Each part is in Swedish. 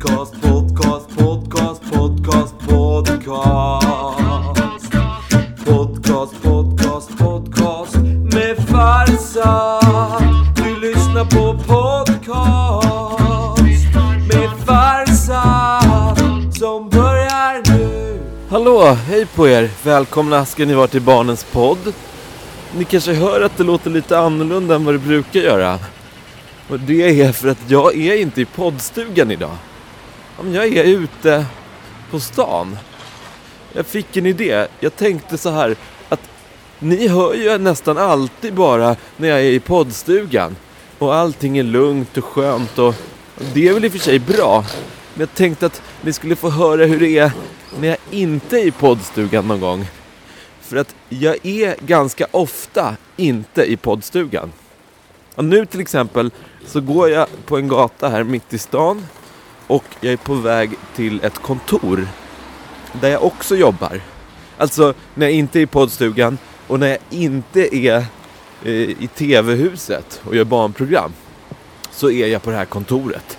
Podcast, podcast, podcast, podcast, podcast. Podcast, podcast, podcast med farsa. Du lyssnar på podcast med farsa som börjar nu. Hallå, hej på er. Välkomna ska ni vara till Barnens podd. Ni kanske hör att det låter lite annorlunda än vad det brukar göra. Och det är för att jag är inte i poddstugan idag. Ja, men Jag är ute på stan. Jag fick en idé. Jag tänkte så här att ni hör ju nästan alltid bara när jag är i poddstugan. Och allting är lugnt och skönt och det är väl i och för sig bra. Men jag tänkte att ni skulle få höra hur det är när jag inte är i poddstugan någon gång. För att jag är ganska ofta inte i poddstugan. Och nu till exempel så går jag på en gata här mitt i stan och jag är på väg till ett kontor där jag också jobbar. Alltså när jag inte är i poddstugan och när jag inte är eh, i tv-huset och gör barnprogram så är jag på det här kontoret.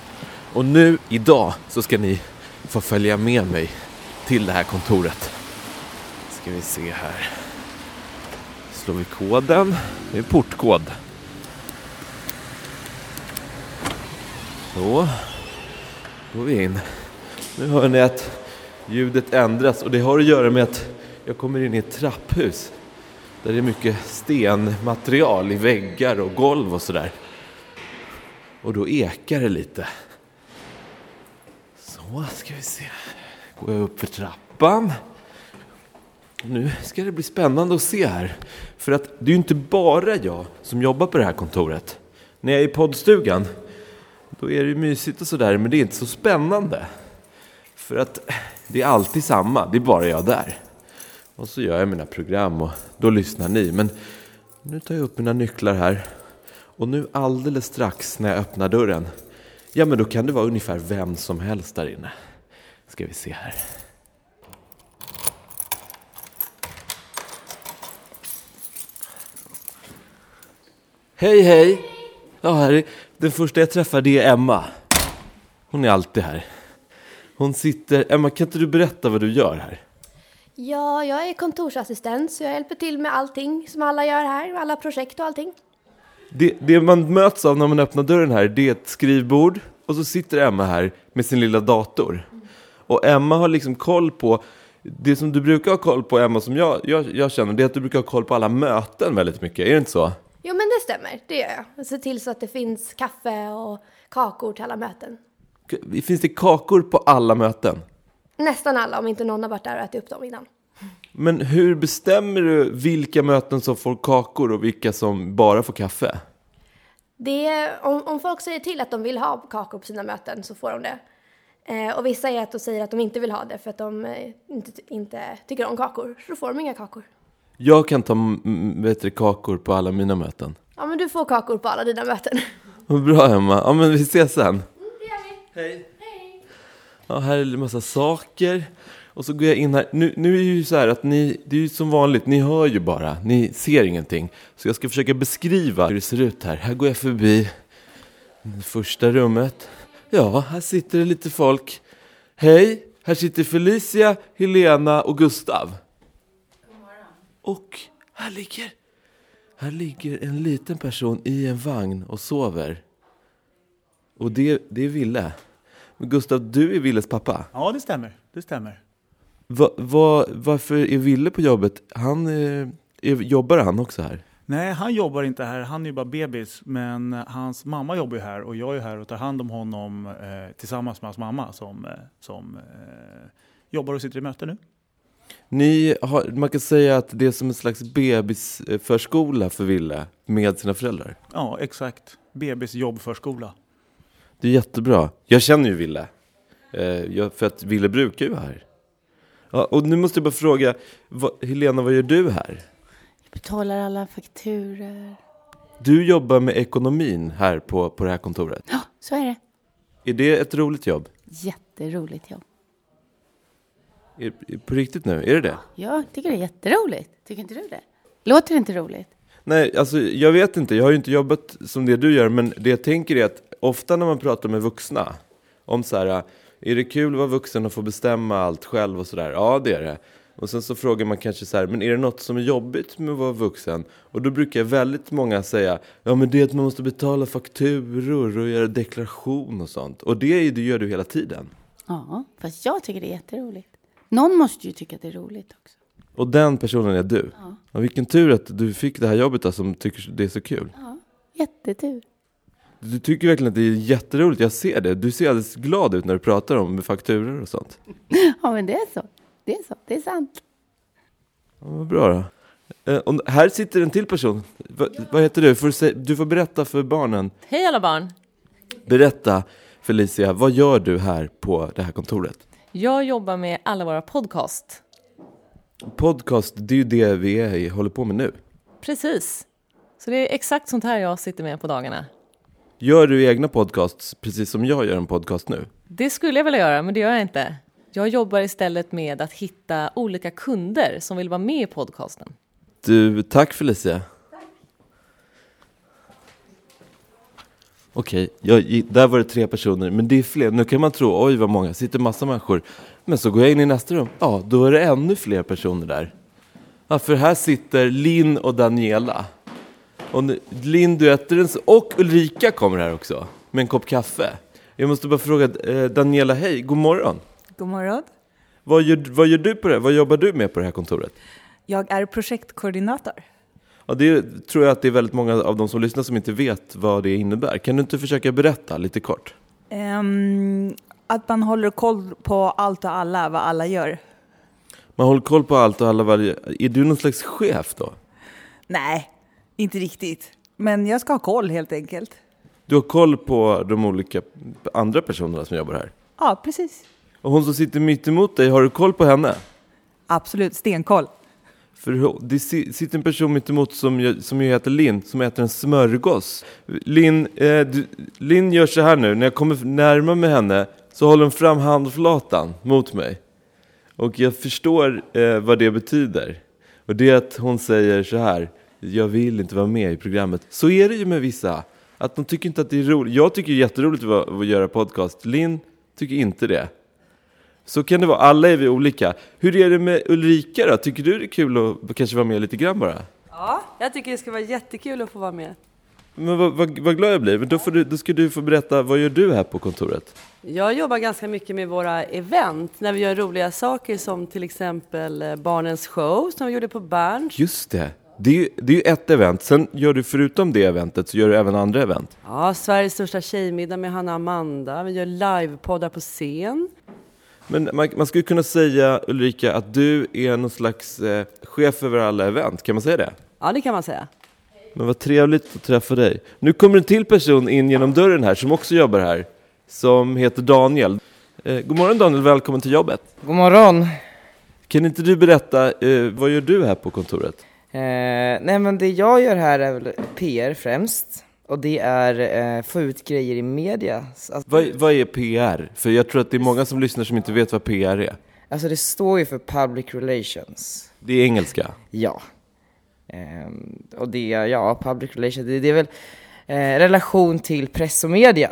Och nu idag så ska ni få följa med mig till det här kontoret. Ska vi se här. Slår vi koden. Det är portkod. Så. Går vi in. Nu hör ni att ljudet ändras och det har att göra med att jag kommer in i ett trapphus. Där det är mycket stenmaterial i väggar och golv och sådär. Och då ekar det lite. Så ska vi se. Går jag upp för trappan. Nu ska det bli spännande att se här. För att det är ju inte bara jag som jobbar på det här kontoret. När jag är i poddstugan, då är det ju mysigt och sådär, men det är inte så spännande. För att det är alltid samma, det är bara jag där. Och så gör jag mina program och då lyssnar ni. Men nu tar jag upp mina nycklar här. Och nu alldeles strax när jag öppnar dörren, ja men då kan det vara ungefär vem som helst där inne. Ska vi se här. Hej hej! Ja, här är, den första jag träffar det är Emma. Hon är alltid här. Hon sitter... Emma, kan inte du berätta vad du gör här? Ja, jag är kontorsassistent så jag hjälper till med allting som alla gör här, alla projekt och allting. Det, det man möts av när man öppnar dörren här, det är ett skrivbord och så sitter Emma här med sin lilla dator. Och Emma har liksom koll på, det som du brukar ha koll på Emma, som jag, jag, jag känner, det är att du brukar ha koll på alla möten väldigt mycket, är det inte så? Jo, men det stämmer, det gör jag. Jag ser till så att det finns kaffe och kakor till alla möten. Finns det kakor på alla möten? Nästan alla, om inte någon har varit där och ätit upp dem innan. Men hur bestämmer du vilka möten som får kakor och vilka som bara får kaffe? Det om, om folk säger till att de vill ha kakor på sina möten så får de det. Eh, och vissa är att de säger att de inte vill ha det för att de eh, inte, inte tycker om kakor. Så då får de inga kakor. Jag kan ta du, kakor på alla mina möten. Ja, men du får kakor på alla dina möten. Vad bra Emma. Ja men vi ses sen. Det gör vi. Hej. Ja, här är en massa saker. Och så går jag in här. Nu, nu är det ju så här att ni, det är ju som vanligt, ni hör ju bara, ni ser ingenting. Så jag ska försöka beskriva hur det ser ut här. Här går jag förbi det första rummet. Ja, här sitter det lite folk. Hej, här sitter Felicia, Helena och Gustav. Och här ligger, här ligger en liten person i en vagn och sover. Och det, det är Ville. Men Gustav, du är Villes pappa. Ja, det stämmer. Det stämmer. Va, va, varför är Ville på jobbet? Han, eh, är, jobbar han också här? Nej, han jobbar inte här. Han är ju bara bebis. Men hans mamma jobbar ju här och jag är här och tar hand om honom eh, tillsammans med hans mamma som, eh, som eh, jobbar och sitter i möte nu. Ni har, man kan säga att det är som en slags bebisförskola för Ville med sina föräldrar. Ja, exakt. Bebis jobbförskola. Det är jättebra. Jag känner ju Ville. Eh, jag, för att Ville brukar ju vara här. Ja, och nu måste jag bara fråga, vad, Helena, vad gör du här? Betalar alla fakturer. Du jobbar med ekonomin här på, på det här kontoret. Ja, så är det. Är det ett roligt jobb? Jätteroligt jobb. Är, på riktigt nu? Är det det? Jag tycker det är jätteroligt. Tycker inte du det? Låter det inte roligt? Nej, alltså jag vet inte. Jag har ju inte jobbat som det du gör, men det jag tänker är att ofta när man pratar med vuxna om så här, Är det kul att vara vuxen och få bestämma allt själv och sådär? Ja, det är det. Och sen så frågar man kanske så här, men är det något som är jobbigt med att vara vuxen? Och då brukar väldigt många säga, ja men det är att man måste betala fakturor och göra deklaration och sånt. Och det, det gör du hela tiden. Ja, fast jag tycker det är jätteroligt. Någon måste ju tycka att det är roligt också. Och den personen är du. Ja. Och vilken tur att du fick det här jobbet då, som tycker det är så kul. Ja, jättetur. Du tycker verkligen att det är jätteroligt, jag ser det. Du ser alldeles glad ut när du pratar om fakturor och sånt. Ja, men det är så. Det är så. Det är sant. Ja, vad bra då. Eh, Och här sitter en till person. Va, Vad heter du? Får du, se, du får berätta för barnen. Hej alla barn! Berätta Felicia, vad gör du här på det här kontoret? Jag jobbar med alla våra podcast. Podcast, det är ju det vi håller på med nu. Precis. Så det är exakt sånt här jag sitter med på dagarna. Gör du egna podcasts precis som jag gör en podcast nu? Det skulle jag vilja göra, men det gör jag inte. Jag jobbar istället med att hitta olika kunder som vill vara med i podcasten. Du, tack Felicia. Okej, jag, där var det tre personer, men det är fler. Nu kan man tro, oj vad många, sitter massa människor. Men så går jag in i nästa rum, ja då är det ännu fler personer där. Ja, för här sitter Linn och Daniela. Och nu, Linn Duetterens och Ulrika kommer här också, med en kopp kaffe. Jag måste bara fråga, eh, Daniela, hej, god morgon. God morgon. Vad gör, vad gör du på det? Vad jobbar du med på det här kontoret? Jag är projektkoordinator. Ja, det tror jag att det är väldigt många av de som lyssnar som inte vet vad det innebär. Kan du inte försöka berätta lite kort? Ehm, att man håller koll på allt och alla, vad alla gör. Man håller koll på allt och alla varje... Är du någon slags chef då? Nej, inte riktigt. Men jag ska ha koll helt enkelt. Du har koll på de olika andra personerna som jobbar här? Ja, precis. Och hon som sitter mitt emot dig, har du koll på henne? Absolut, stenkoll. För det sitter en person mitt emot som, som ju heter Linn, som äter en smörgås. Linn, eh, Linn gör så här nu, när jag kommer närmare med henne så håller hon fram handflatan mot mig. Och jag förstår eh, vad det betyder. Och det är att hon säger så här, jag vill inte vara med i programmet. Så är det ju med vissa, att de tycker inte att det är roligt. Jag tycker det är jätteroligt att, vara, att göra podcast, Linn tycker inte det. Så kan det vara, alla är vi olika. Hur är det med Ulrika då? Tycker du det är kul att kanske vara med lite grann bara? Ja, jag tycker det ska vara jättekul att få vara med. Men vad, vad, vad glad jag blir. Men då, får du, då ska du få berätta, vad gör du här på kontoret? Jag jobbar ganska mycket med våra event när vi gör roliga saker som till exempel eh, Barnens show som vi gjorde på Berns. Just det, det är, ju, det är ju ett event. Sen gör du förutom det eventet så gör du även andra event. Ja, Sveriges största tjejmiddag med Hanna Amanda. Vi gör livepoddar på scen. Men man, man skulle kunna säga Ulrika att du är någon slags eh, chef över alla event, kan man säga det? Ja, det kan man säga. Men vad trevligt att träffa dig. Nu kommer en till person in genom dörren här som också jobbar här. Som heter Daniel. Eh, god morgon Daniel, välkommen till jobbet. God morgon! Kan inte du berätta, eh, vad gör du här på kontoret? Eh, nej men det jag gör här är väl PR främst. Och det är eh, få ut grejer i media. Alltså, Vad, vad är PR? För jag tror att det är många som lyssnar som inte vet vad PR är. alltså det står ju för public relations. Det är engelska. Ja. Ehm, och det, är- ja, public relations, det, det är väl eh, relation till press och media.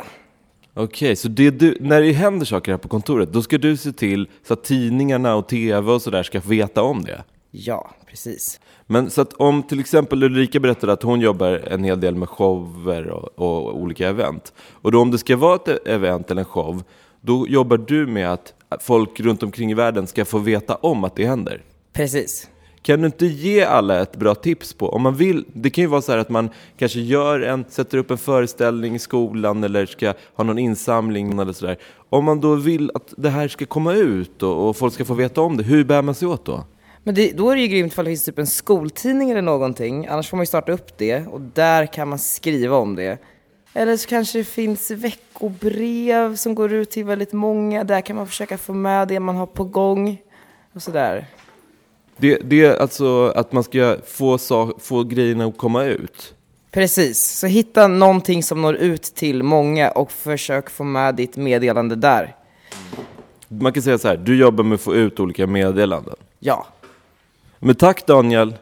Okej, så det du, när det händer saker här på kontoret, då ska du se till så att tidningarna och tv och sådär ska veta om det? Ja, precis. Men så att om till exempel Ulrika berättade att hon jobbar en hel del med shower och, och olika event. Och då om det ska vara ett event eller en show, då jobbar du med att folk runt omkring i världen ska få veta om att det händer. Precis. Kan du inte ge alla ett bra tips på, om man vill, det kan ju vara så här att man kanske gör en, sätter upp en föreställning i skolan eller ska ha någon insamling eller sådär. Om man då vill att det här ska komma ut och, och folk ska få veta om det, hur bär man sig åt då? Men det, då är det ju grymt ifall det finns typ en skoltidning eller någonting. Annars får man ju starta upp det och där kan man skriva om det. Eller så kanske det finns veckobrev som går ut till väldigt många. Där kan man försöka få med det man har på gång och sådär. Det, det är alltså att man ska få, få grejerna att komma ut. Precis, så hitta någonting som når ut till många och försök få med ditt meddelande där. Man kan säga så här, du jobbar med att få ut olika meddelanden. Ja, Men tack Daniel,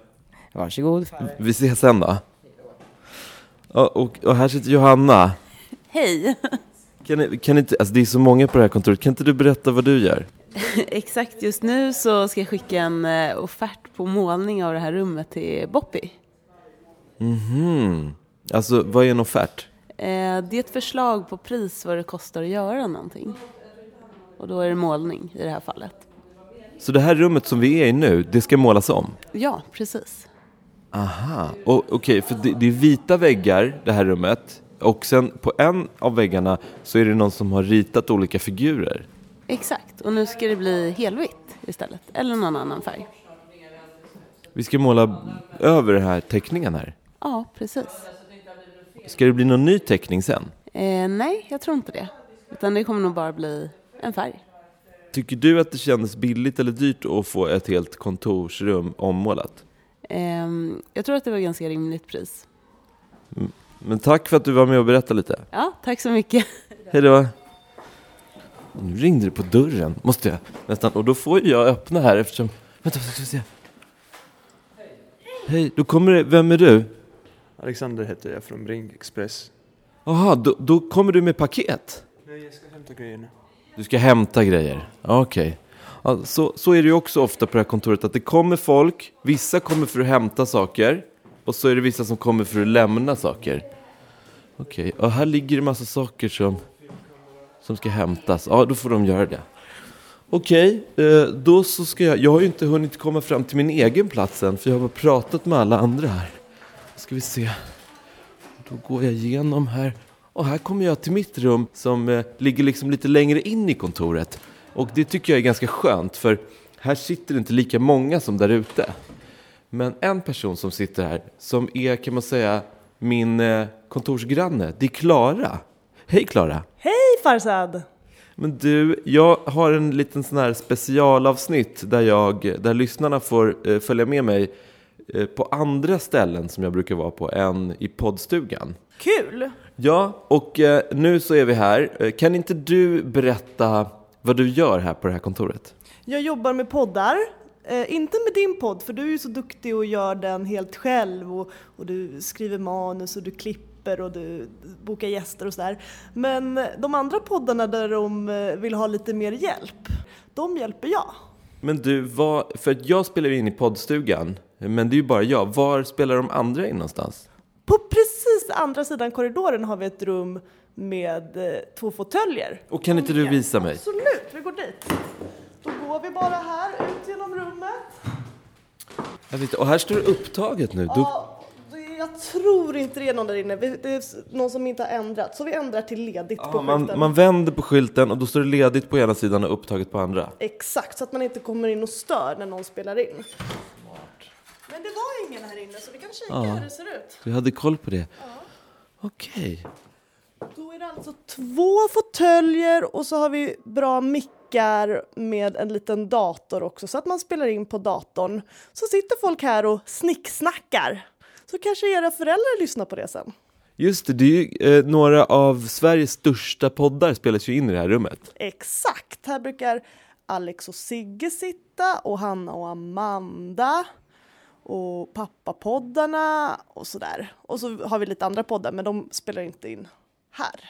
varsågod. vi ses sen då. Och, och här sitter Johanna. Hej! Kan, kan inte, alltså det är så många på det här kontoret, kan inte du berätta vad du gör? Exakt, just nu så ska jag skicka en eh, offert på målning av det här rummet till Boppy. Mhm. Alltså vad är en offert? Eh, det är ett förslag på pris vad det kostar att göra någonting. Och då är det målning i det här fallet. Så det här rummet som vi är i nu, det ska målas om? Ja, precis. Aha, och okej, för det, det är vita väggar, det här rummet. Och sen på en av väggarna så är det någon som har ritat olika figurer. Exakt, och nu ska det bli helvitt istället. Eller någon annan färg. Vi ska måla över den här teckningen här. Ja, precis. Ska det bli någon ny teckning sen? Eh, nej, jag tror inte det. Utan det kommer nog bara bli en färg. Tycker du att det kändes billigt eller dyrt att få ett helt kontorsrum ommålat? Ehm, jag tror att det var ganska rimligt pris. Men tack för att du var med och berättade lite. Ja, tack så mycket. Hej då. Nu ringde det på dörren, måste jag nästan. Och då får jag öppna här eftersom... Vänta, ska vi se. Hej, då kommer det... Vem är du? Alexander heter jag från Bring Express. Jaha, då, då kommer du med paket? Nej, jag ska hämta grejerna. Du ska hämta grejer? Okej. Ja, så, så är det ju också ofta på det här kontoret att det kommer folk, vissa kommer för att hämta saker och så är det vissa som kommer för att lämna saker. Okej, och här ligger det massa saker som, som ska hämtas. Ja, då får de göra det. Okej, okay, då så ska jag, jag har ju inte hunnit komma fram till min egen plats än för jag har bara pratat med alla andra här. Ska vi se. Då går jag igenom här. Och här kommer jag till mitt rum som eh, ligger liksom lite längre in i kontoret. Och det tycker jag är ganska skönt för här sitter inte lika många som där ute. Men en person som sitter här som är kan man säga min eh, kontorsgranne, det är Klara. Hej Klara! Hej Farsad! Men du, jag har en liten sån här specialavsnitt där, jag, där lyssnarna får eh, följa med mig eh, på andra ställen som jag brukar vara på än i poddstugan. Kul! Ja, och eh, nu så är vi här. Eh, Kan inte du berätta vad du gör här på det här kontoret? Jag jobbar med poddar. Eh, inte med din podd, för du är ju så duktig och gör den helt själv och, och du skriver manus och du klipper och du bokar gäster och sådär. Men de andra poddarna där de eh, vill ha lite mer hjälp, de hjälper jag. Men du, vad, för jag spelar ju in i poddstugan, men det är ju bara jag. Var spelar de andra in någonstans? På precis andra sidan korridoren har vi ett rum med eh, två fåtöljer. Och kan inte du visa mig? Absolut, vi går dit. Då går vi bara här ut genom rummet. Jag vet, och här står det upptaget nu. Ja, det- jag tror inte det är någon där inne. Vi- Det är s- någon som inte har ändrat. Så vi ändrar till ledigt på ja, man, skylten. man vänder på skylten och då står det ledigt på ena sidan och upptaget på andra. Exakt, så att man inte kommer in och stör när någon spelar in. Men det var ingen här inne så vi kan kika hur det ser ut. Du hade koll på det? Okej. Då är det alltså två fåtöljer och så har vi bra mickar med en liten dator också så att man spelar in på datorn. Så sitter folk här och snicksnackar. Så kanske era föräldrar lyssnar på det sen. Just det, det är ju, eh, några av Sveriges största poddar spelas ju in i det här rummet. Exakt, här brukar Alex och Sigge sitta och Hanna och Amanda och pappapoddarna och sådär. Och så har vi lite andra poddar men de spelar inte in här.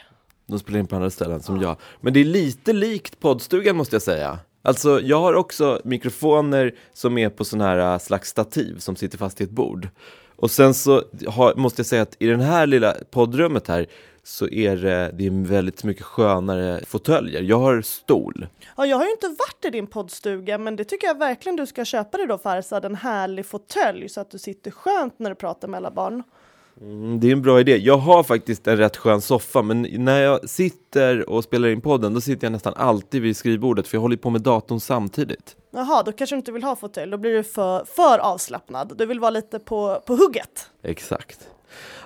De spelar in på andra ställen som jag. Men det är lite likt poddstugan måste jag säga. Alltså, jag har också mikrofoner som är på sån här äh, slags stativ som sitter fast i ett bord. Och sen så har, måste jag säga att i det här lilla poddrummet här så är det, det är väldigt mycket skönare fåtöljer. Jag har stol. Ja, jag har ju inte varit i din poddstuga men det tycker jag verkligen du ska köpa dig då Farsad, en härlig fåtölj så att du sitter skönt när du pratar med alla barn. Mm, det är en bra idé. Jag har faktiskt en rätt skön soffa, men när jag sitter och spelar in podden, då sitter jag nästan alltid vid skrivbordet, för jag håller på med datorn samtidigt. Jaha, då kanske du inte vill ha fåtölj, då blir du för, för avslappnad. Du vill vara lite på, på hugget. Exakt.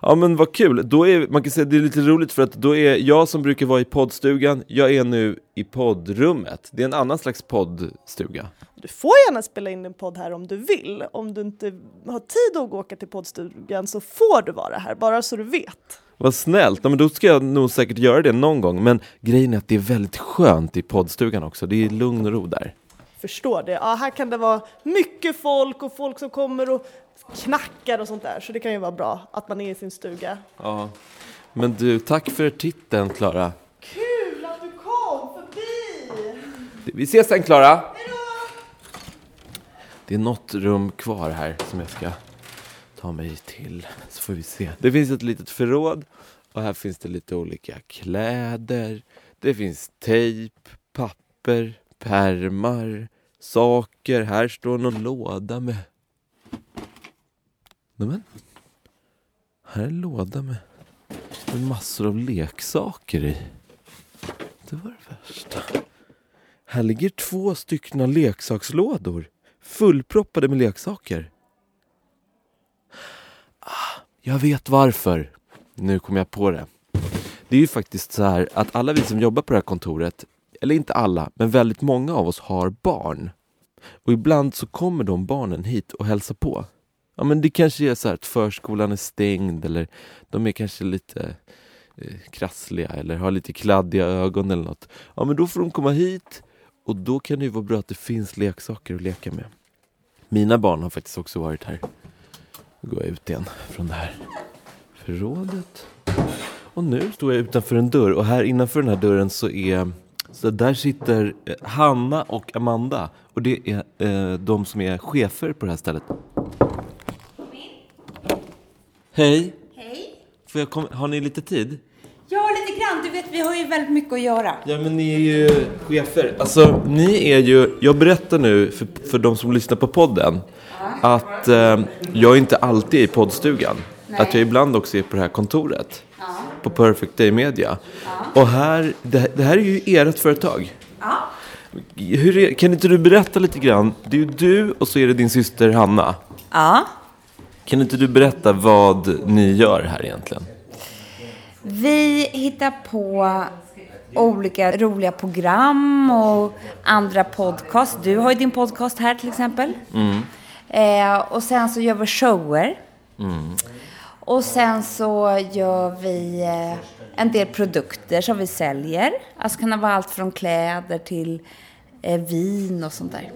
Ja men vad kul, då är, man kan säga det är lite roligt för att då är jag som brukar vara i poddstugan, jag är nu i poddrummet. Det är en annan slags poddstuga. Du får gärna spela in din podd här om du vill. Om du inte har tid att åka till poddstugan så får du vara här, bara så du vet. Vad snällt, ja, men då ska jag nog säkert göra det någon gång. Men grejen är att det är väldigt skönt i poddstugan också, det är lugn och ro där. Förstår det. Ja, här kan det vara mycket folk och folk som kommer och knackar och sånt där. Så det kan ju vara bra att man är i sin stuga. Ja. Men du, tack för titeln Klara. Kul! Vi ses sen Klara! Det är något rum kvar här som jag ska ta mig till. Så får vi se. Det finns ett litet förråd och här finns det lite olika kläder. Det finns tejp, papper, pärmar, saker. Här står någon låda med... Nämen. Här är en låda med, med massor av leksaker i. Det var det värsta. Här ligger två stycken leksakslådor fullproppade med leksaker. Ah, jag vet varför. Nu kom jag på det. Det är ju faktiskt så här att alla vi som jobbar på det här kontoret, eller inte alla, men väldigt många av oss har barn. Och ibland så kommer de barnen hit och hälsar på. Ja men det kanske är så här att förskolan är stängd eller de är kanske lite eh, krassliga eller har lite kladdiga ögon eller något. Ja men då får de komma hit och då kan det ju vara bra att det finns leksaker att leka med. Mina barn har faktiskt också varit här. Nu går jag ut igen från det här förrådet. Och nu står jag utanför en dörr och här innanför den här dörren så är så där sitter eh, Hanna och Amanda och det är eh, de som är chefer på det här stället. Hej! Hej. Får jag kom- har ni lite tid? Ja, lite grann. Du vet, vi har ju väldigt mycket att göra. Ja men ni är ju chefer. Alltså ni är ju, jag berättar nu för, för de som lyssnar på podden att eh, jag inte alltid är i poddstugan. Nej. Att jag ibland också är på det här kontoret. På Perfect Day Media. Och här, det, det här är ju ert företag. Är, kan inte du berätta lite grann? Det är ju du och så är det din syster Hanna. Ja. Kan inte du berätta vad ni gör här egentligen? Vi hittar på olika roliga program och andra podcast. Du har ju din podcast här till exempel. Mm. Eh, och sen så gör vi shower. Mm. Och sen så gör vi eh, en del produkter som vi säljer. Alltså kan det vara allt från kläder till eh, vin och sånt där.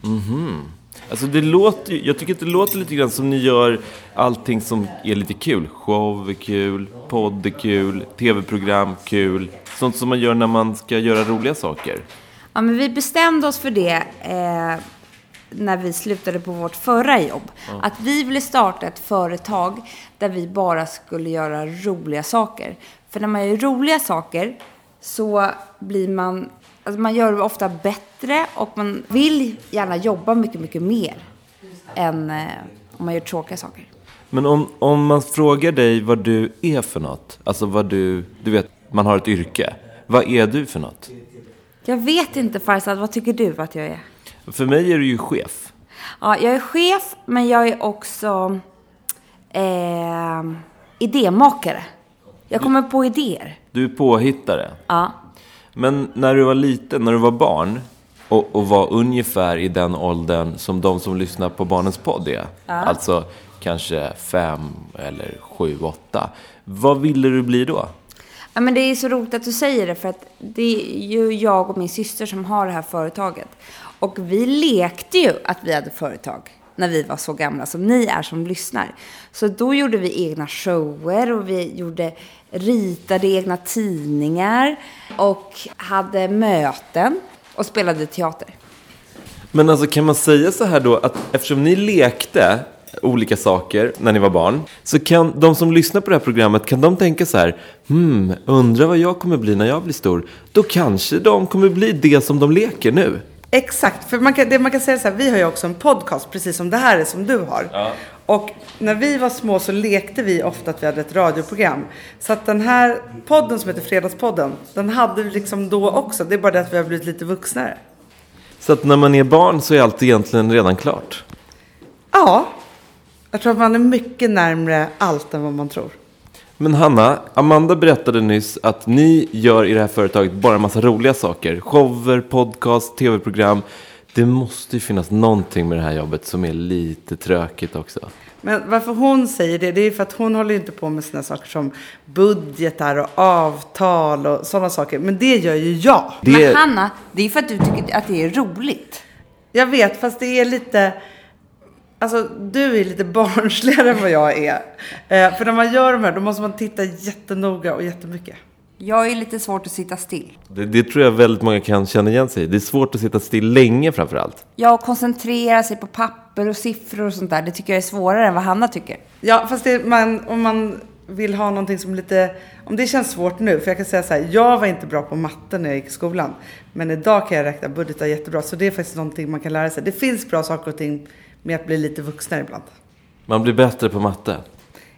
Mhm. Alltså det låter jag tycker att det låter lite grann som ni gör allting som är lite kul. Show är kul, podd är kul, tv-program kul. Sånt som man gör när man ska göra roliga saker. Ja, men vi bestämde oss för det eh, när vi slutade på vårt förra jobb. Ja. Att vi ville starta ett företag där vi bara skulle göra roliga saker. För när man gör roliga saker så blir man, alltså man gör det ofta bättre och man vill gärna jobba mycket, mycket mer än eh, om man gör tråkiga saker. Men om, om man frågar dig vad du är för något, alltså vad du, du vet, man har ett yrke. Vad är du för något? Jag vet inte Farzad, vad tycker du att jag är? För mig är du ju chef. Ja, jag är chef, men jag är också eh, idémakare. Jag kommer på idéer. Du är påhittare. Ja. Men när du var liten, när du var barn och, och var ungefär i den åldern som de som lyssnar på Barnens podd är, Ja. alltså kanske fem eller sju, åtta. Vad ville du bli då? Ja, men det är så roligt att du säger det, för att det är ju jag och min syster som har det här företaget. Och vi lekte ju att vi hade företag när vi var så gamla som ni är som lyssnar. Så då gjorde vi egna shower och vi gjorde ritade egna tidningar och hade möten och spelade teater. Men alltså kan man säga så här då att eftersom ni lekte olika saker när ni var barn så kan de som lyssnar på det här programmet kan de tänka så här hmm, undrar vad jag kommer bli när jag blir stor. Då kanske de kommer bli det som de leker nu. Exakt, för man kan, det man kan säga så här, vi har ju också en podcast precis som det här är som du har. Och när vi var små så lekte vi ofta att vi hade ett radioprogram. Så att den här podden som heter Fredagspodden, den hade vi liksom då också. Det är bara det att vi har blivit lite vuxnare. Så att när man är barn så är allt egentligen redan klart. Ja, jag tror att man är mycket närmre allt än vad man tror. Men Hanna, Amanda berättade nyss att ni gör i det här företaget bara en massa roliga saker. Shower, podcast, tv-program. Det måste ju finnas någonting med det här jobbet som är lite trökigt också. Men varför hon säger det, det är för att hon håller ju inte på med sådana saker som budgetar och avtal och sådana saker. Men det gör ju jag. Men Hanna, det är för att du tycker att det är roligt. Jag vet, fast det är lite... Alltså, du är lite barnsligare än vad jag är. Eh, för när man gör de här, då måste man titta jättenoga och jättemycket. Jag är lite svårt att sitta still. Det, det tror jag väldigt många kan känna igen sig i. Det är svårt att sitta still länge framför allt. Jag koncentrera sig på papper och siffror och sånt där, det tycker jag är svårare än vad Hanna tycker. Ja, fast det, man, om man vill ha någonting som lite, om det känns svårt nu, för jag kan säga så här, jag var inte bra på matte när jag gick i skolan, men idag kan jag räkna budgetar jättebra, så det är faktiskt någonting man kan lära sig. Det finns bra saker och ting med att bli lite vuxnare ibland. Man blir bättre på matte.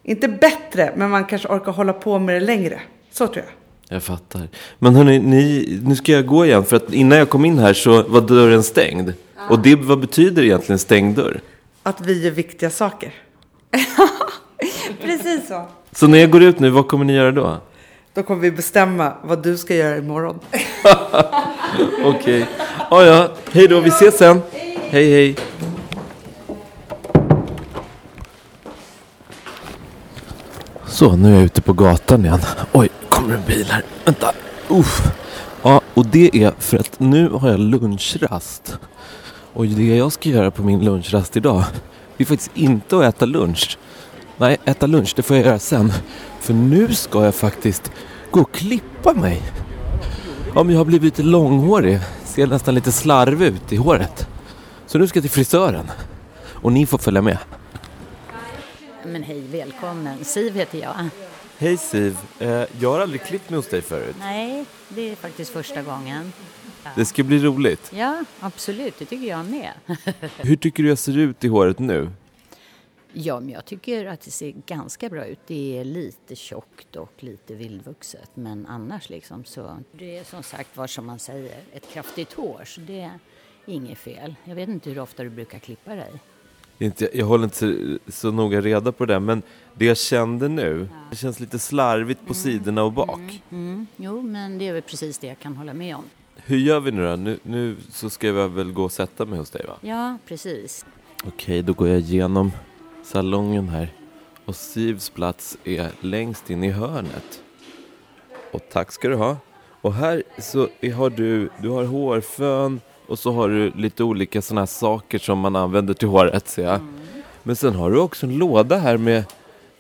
Inte bättre, men man kanske orkar hålla på med det längre. Så tror jag. Jag fattar. Men hörni, ni, nu ska jag gå igen för att innan jag kom in här så var dörren stängd. Och det, vad betyder egentligen stängd dörr? Att vi gör viktiga saker. Precis så. Så när jag går ut nu, vad kommer ni göra då? Då kommer vi bestämma vad du ska göra imorgon. Okej. Ja, ja. Hej då, vi ses sen. Hej, hej. Så, nu är jag ute på gatan igen. Oj, kommer en bil här. Vänta. Uff. Ja, och det är för att nu har jag lunchrast. Och det jag ska göra på min lunchrast idag, det är faktiskt inte att äta lunch. Nej, äta lunch, det får jag göra sen. För nu ska jag faktiskt gå och klippa mig. Ja, men jag har blivit lite långhårig. Ser nästan lite slarvig ut i håret. Så nu ska jag till frisören. Och ni får följa med. Men hej, välkommen. Siv heter jag. Hej Siv. Eh, jag har aldrig klippt mig hos dig förut. Nej, det är faktiskt första gången. Det ska bli roligt. Ja, absolut. Det tycker jag med. Hur tycker du jag ser ut i håret nu? Ja, men jag tycker att det ser ganska bra ut. Det är lite tjockt och lite vildvuxet. Men annars liksom så... Det är som sagt var som man säger, ett kraftigt hår. Så det är inget fel. Jag vet inte hur ofta du brukar klippa dig. Inte, jag håller inte så, så noga reda på det, men det jag kände nu, det känns lite slarvigt på sidorna och bak. Mm, jo, men det är väl precis det jag kan hålla med om. Hur gör vi nu då? Nu, nu så ska jag väl gå och sätta mig hos dig va? Ja, precis. Okej, då går jag igenom salongen här. Och Sivs plats är längst in i hörnet. Och tack ska du ha. Och här så har du, du har hårfön och så har du lite olika sådana här saker som man använder till håret ser jag. Men sen har du också en låda här med,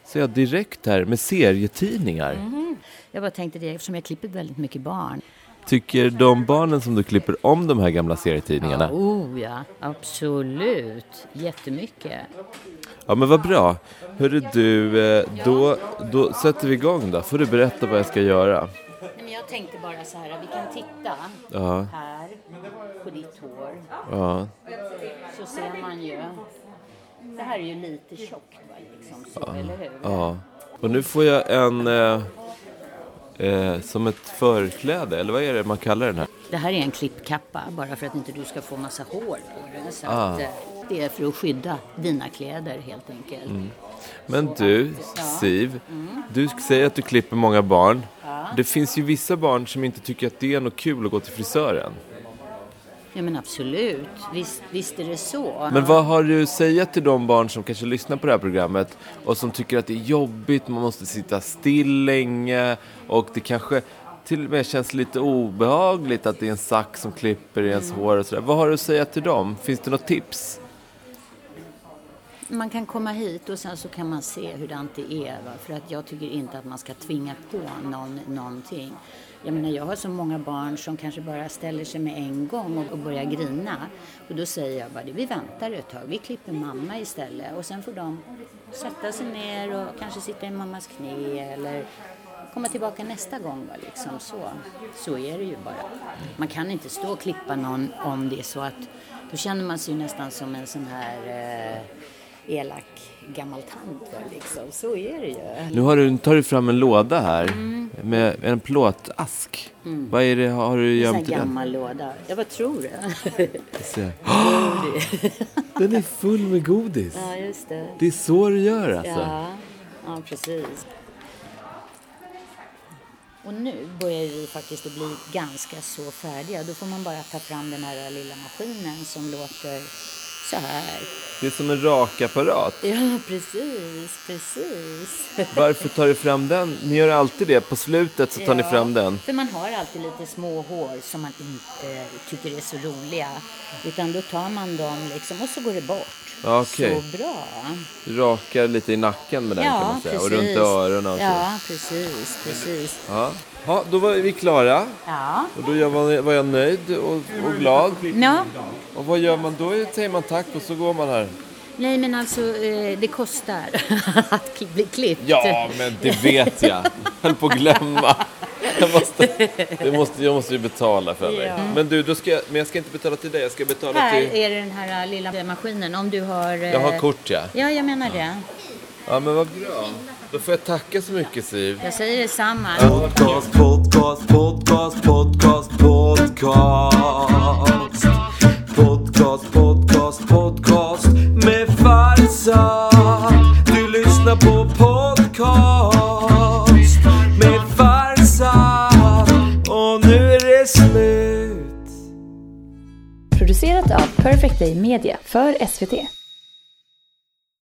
ser jag direkt här, med serietidningar. Mhm. Jag bara tänkte det eftersom jag klipper väldigt mycket barn. Tycker de barnen som du klipper om de här gamla serietidningarna? Oh ja, absolut. Jättemycket. Ja men vad bra. Hörru du, eh, då, då sätter vi igång då. Får du berätta vad jag ska göra. Jag tänkte bara så här, vi kan titta Ja. här på ditt hår. Ja. Så ser man ju. Det här är ju lite tjockt va, liksom så, eller hur? Ja. Och nu får jag en, eh, eh, som ett förkläde, eller vad är det man kallar den här? Det här är en klippkappa bara för att inte du ska få massa hår på det. Så Ah. att, eh, det är för att skydda dina kläder helt enkelt. Mm. Men du. Siv, Mm. du säger att du klipper många barn. Det finns ju vissa barn som inte tycker att det är något kul att gå till frisören. Ja men absolut, visst, visst är det så. Men vad har du att säga till de barn som kanske lyssnar på det här programmet och som tycker att det är jobbigt, man måste sitta still länge och det kanske till och med känns lite obehagligt att det är en sax som klipper i ens hår och sådär. Vad har du att säga till dem? Finns det något tips? Man kan komma hit och sen så kan man se hur det är. Va? För att jag tycker inte att man ska tvinga på någon någonting. Jag menar, jag har så många barn som kanske bara ställer sig med en gång och, och börjar grina. Och då säger jag bara, vi väntar ett tag, vi klipper mamma istället. Och sen får de sätta sig ner och kanske sitta i mammas knä eller komma tillbaka nästa gång. Va? Liksom så. så är det ju bara. Man kan inte stå och klippa någon om det är så att då känner man sig ju nästan som en sån här eh, elak gammal tant. Liksom. Så är det ju. Nu har du, tar du fram en låda här Mm. med en plåtask. Mm. Vad är det, har du En gömt i den? gammal låda. Ja, vad tror du? Den är full med godis. Ja, just det. Det är så du gör alltså? Ja, ja precis. Och nu börjar vi faktiskt att bli ganska så färdiga. Då får man bara ta fram den här lilla maskinen som låter så här. Det är som en rakapparat. Ja, precis, precis. Varför tar du fram den? Ni gör alltid det. På slutet så tar ni Ja, fram den. För man har alltid lite små hår som man inte tycker är så roliga. Utan då tar man dem liksom och så går det bort. Okej. så bra. Rakar lite i nacken med den kan Ja, man säga. precis. Och runt öronen och så. Ja, precis, precis. Ja. Ja, då var vi klara. Ja. Och då jag var, jag nöjd och, och glad. Ja. Och vad gör man då? Säger man tack och så går man här. Nej, men alltså eh, det kostar att bli klippt. Ja, men det vet jag. Jag höll på att glömma. Jag måste, det måste, jag måste ju betala för mig. Ja. Men du, då ska jag, men jag ska inte betala till dig. Jag ska betala Här till... är det den här äh, lilla maskinen. Om du har... eh, Jag har kort, ja. Ja, jag menar det. Ja, men vad bra. Då får jag tacka så mycket, Siv. Jag säger detsamma. Podcast, podcast, podcast, podcast, podcast. Podcast, podcast, podcast med Farsad. Du lyssnar på podcast med Farsad. Och nu är det slut. Producerat av Perfect Day Media för SVT.